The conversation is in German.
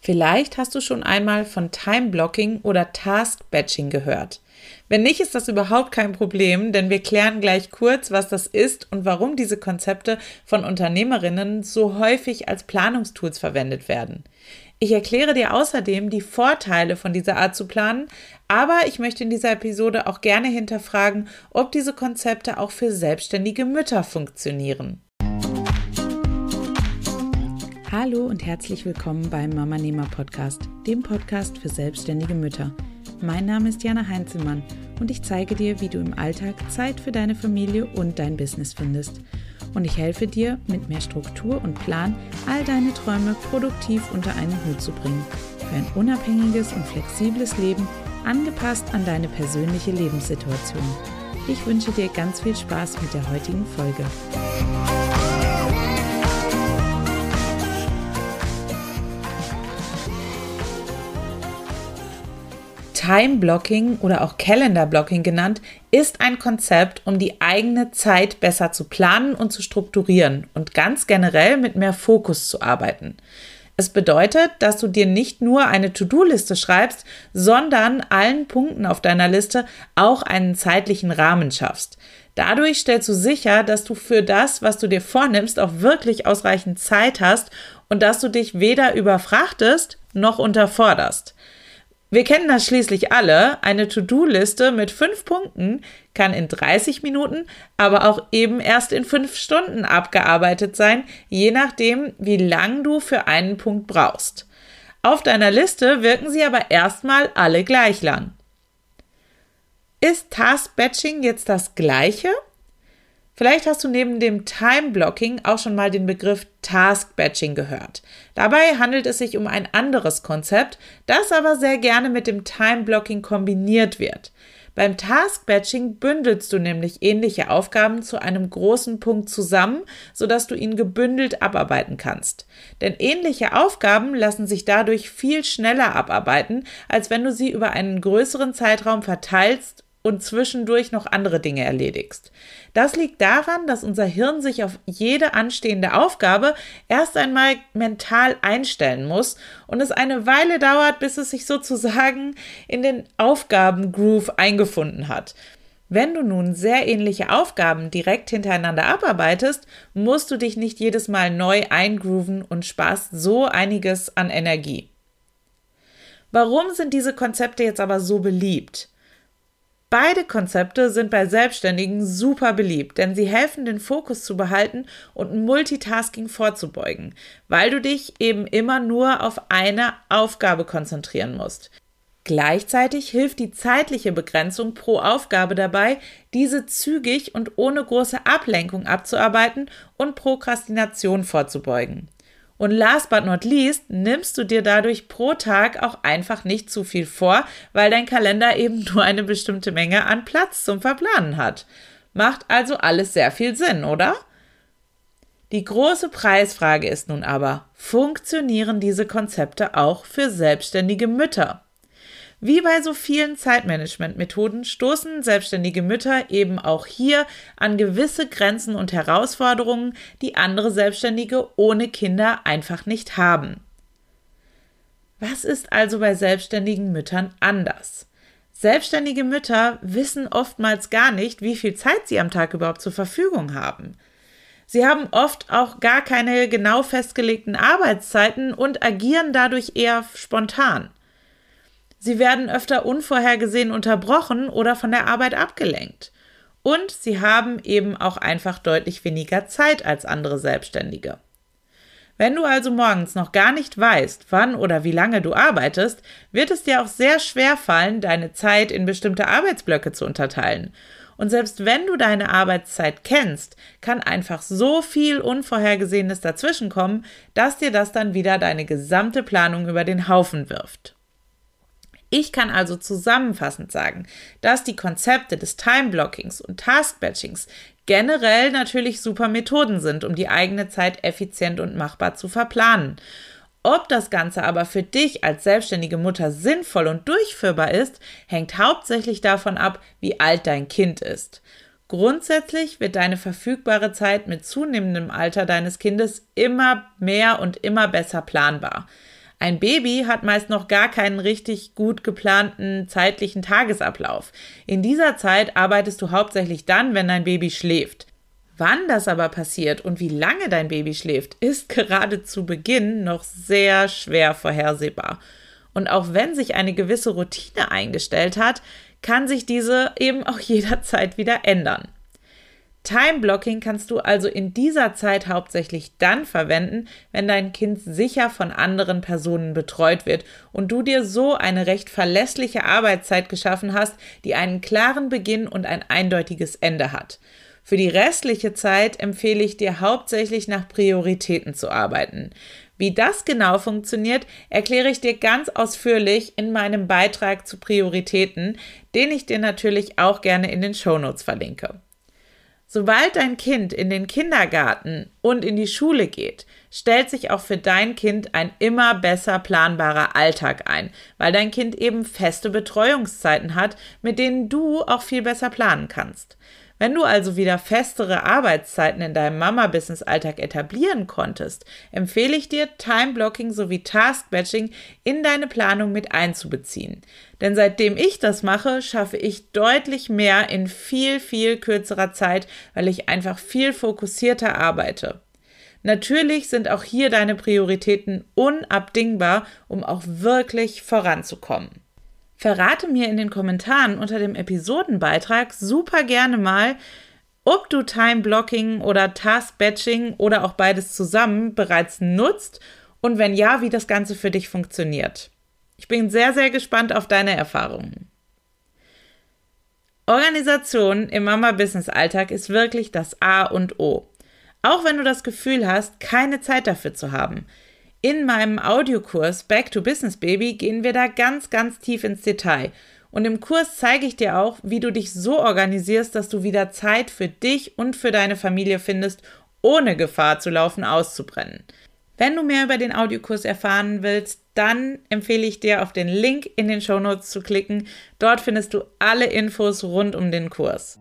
Vielleicht hast du schon einmal von Time Blocking oder Task Batching gehört. Wenn nicht, ist das überhaupt kein Problem, denn wir klären gleich kurz, was das ist und warum diese Konzepte von Unternehmerinnen so häufig als Planungstools verwendet werden. Ich erkläre dir außerdem die Vorteile von dieser Art zu planen, aber ich möchte in dieser Episode auch gerne hinterfragen, ob diese Konzepte auch für selbstständige Mütter funktionieren. Hallo und herzlich willkommen beim Mama Nehmer Podcast, dem Podcast für selbstständige Mütter. Mein Name ist Jana Heinzelmann und ich zeige dir, wie du im Alltag Zeit für deine Familie und dein Business findest. Und ich helfe dir, mit mehr Struktur und Plan all deine Träume produktiv unter einen Hut zu bringen. Für ein unabhängiges und flexibles Leben, angepasst an deine persönliche Lebenssituation. Ich wünsche dir ganz viel Spaß mit der heutigen Folge. Time Blocking oder auch Calendar Blocking genannt, ist ein Konzept, um die eigene Zeit besser zu planen und zu strukturieren und ganz generell mit mehr Fokus zu arbeiten. Es bedeutet, dass du dir nicht nur eine To-Do-Liste schreibst, sondern allen Punkten auf deiner Liste auch einen zeitlichen Rahmen schaffst. Dadurch stellst du sicher, dass du für das, was du dir vornimmst, auch wirklich ausreichend Zeit hast und dass du dich weder überfrachtest noch unterforderst. Wir kennen das schließlich alle. Eine To-Do-Liste mit fünf Punkten kann in 30 Minuten, aber auch eben erst in fünf Stunden abgearbeitet sein, je nachdem, wie lang du für einen Punkt brauchst. Auf deiner Liste wirken sie aber erstmal alle gleich lang. Ist Task Batching jetzt das gleiche? Vielleicht hast du neben dem Time Blocking auch schon mal den Begriff Task Batching gehört. Dabei handelt es sich um ein anderes Konzept, das aber sehr gerne mit dem Time Blocking kombiniert wird. Beim Task Batching bündelst du nämlich ähnliche Aufgaben zu einem großen Punkt zusammen, sodass du ihn gebündelt abarbeiten kannst. Denn ähnliche Aufgaben lassen sich dadurch viel schneller abarbeiten, als wenn du sie über einen größeren Zeitraum verteilst und zwischendurch noch andere Dinge erledigst. Das liegt daran, dass unser Hirn sich auf jede anstehende Aufgabe erst einmal mental einstellen muss und es eine Weile dauert, bis es sich sozusagen in den Aufgabengroove eingefunden hat. Wenn du nun sehr ähnliche Aufgaben direkt hintereinander abarbeitest, musst du dich nicht jedes Mal neu eingrooven und sparst so einiges an Energie. Warum sind diese Konzepte jetzt aber so beliebt? Beide Konzepte sind bei Selbstständigen super beliebt, denn sie helfen, den Fokus zu behalten und Multitasking vorzubeugen, weil du dich eben immer nur auf eine Aufgabe konzentrieren musst. Gleichzeitig hilft die zeitliche Begrenzung pro Aufgabe dabei, diese zügig und ohne große Ablenkung abzuarbeiten und Prokrastination vorzubeugen. Und last but not least nimmst du dir dadurch pro Tag auch einfach nicht zu viel vor, weil dein Kalender eben nur eine bestimmte Menge an Platz zum Verplanen hat. Macht also alles sehr viel Sinn, oder? Die große Preisfrage ist nun aber, funktionieren diese Konzepte auch für selbstständige Mütter? Wie bei so vielen Zeitmanagement-Methoden stoßen selbstständige Mütter eben auch hier an gewisse Grenzen und Herausforderungen, die andere Selbstständige ohne Kinder einfach nicht haben. Was ist also bei selbstständigen Müttern anders? Selbstständige Mütter wissen oftmals gar nicht, wie viel Zeit sie am Tag überhaupt zur Verfügung haben. Sie haben oft auch gar keine genau festgelegten Arbeitszeiten und agieren dadurch eher spontan. Sie werden öfter unvorhergesehen unterbrochen oder von der Arbeit abgelenkt. Und sie haben eben auch einfach deutlich weniger Zeit als andere Selbstständige. Wenn du also morgens noch gar nicht weißt, wann oder wie lange du arbeitest, wird es dir auch sehr schwer fallen, deine Zeit in bestimmte Arbeitsblöcke zu unterteilen. Und selbst wenn du deine Arbeitszeit kennst, kann einfach so viel Unvorhergesehenes dazwischenkommen, dass dir das dann wieder deine gesamte Planung über den Haufen wirft. Ich kann also zusammenfassend sagen, dass die Konzepte des Time-Blockings und Task-Batchings generell natürlich super Methoden sind, um die eigene Zeit effizient und machbar zu verplanen. Ob das Ganze aber für dich als selbstständige Mutter sinnvoll und durchführbar ist, hängt hauptsächlich davon ab, wie alt dein Kind ist. Grundsätzlich wird deine verfügbare Zeit mit zunehmendem Alter deines Kindes immer mehr und immer besser planbar. Ein Baby hat meist noch gar keinen richtig gut geplanten zeitlichen Tagesablauf. In dieser Zeit arbeitest du hauptsächlich dann, wenn dein Baby schläft. Wann das aber passiert und wie lange dein Baby schläft, ist gerade zu Beginn noch sehr schwer vorhersehbar. Und auch wenn sich eine gewisse Routine eingestellt hat, kann sich diese eben auch jederzeit wieder ändern. Time Blocking kannst du also in dieser Zeit hauptsächlich dann verwenden, wenn dein Kind sicher von anderen Personen betreut wird und du dir so eine recht verlässliche Arbeitszeit geschaffen hast, die einen klaren Beginn und ein eindeutiges Ende hat. Für die restliche Zeit empfehle ich dir hauptsächlich nach Prioritäten zu arbeiten. Wie das genau funktioniert, erkläre ich dir ganz ausführlich in meinem Beitrag zu Prioritäten, den ich dir natürlich auch gerne in den Shownotes verlinke. Sobald dein Kind in den Kindergarten und in die Schule geht, stellt sich auch für dein Kind ein immer besser planbarer Alltag ein, weil dein Kind eben feste Betreuungszeiten hat, mit denen du auch viel besser planen kannst. Wenn du also wieder festere Arbeitszeiten in deinem Mama-Business-Alltag etablieren konntest, empfehle ich dir, Time-Blocking sowie Task-Batching in deine Planung mit einzubeziehen. Denn seitdem ich das mache, schaffe ich deutlich mehr in viel, viel kürzerer Zeit, weil ich einfach viel fokussierter arbeite. Natürlich sind auch hier deine Prioritäten unabdingbar, um auch wirklich voranzukommen. Verrate mir in den Kommentaren unter dem Episodenbeitrag super gerne mal, ob du Time Blocking oder Task Batching oder auch beides zusammen bereits nutzt und wenn ja, wie das Ganze für dich funktioniert. Ich bin sehr, sehr gespannt auf deine Erfahrungen. Organisation im Mama-Business-Alltag ist wirklich das A und O. Auch wenn du das Gefühl hast, keine Zeit dafür zu haben. In meinem Audiokurs Back to Business Baby gehen wir da ganz, ganz tief ins Detail. Und im Kurs zeige ich dir auch, wie du dich so organisierst, dass du wieder Zeit für dich und für deine Familie findest, ohne Gefahr zu laufen, auszubrennen. Wenn du mehr über den Audiokurs erfahren willst, dann empfehle ich dir, auf den Link in den Shownotes zu klicken. Dort findest du alle Infos rund um den Kurs.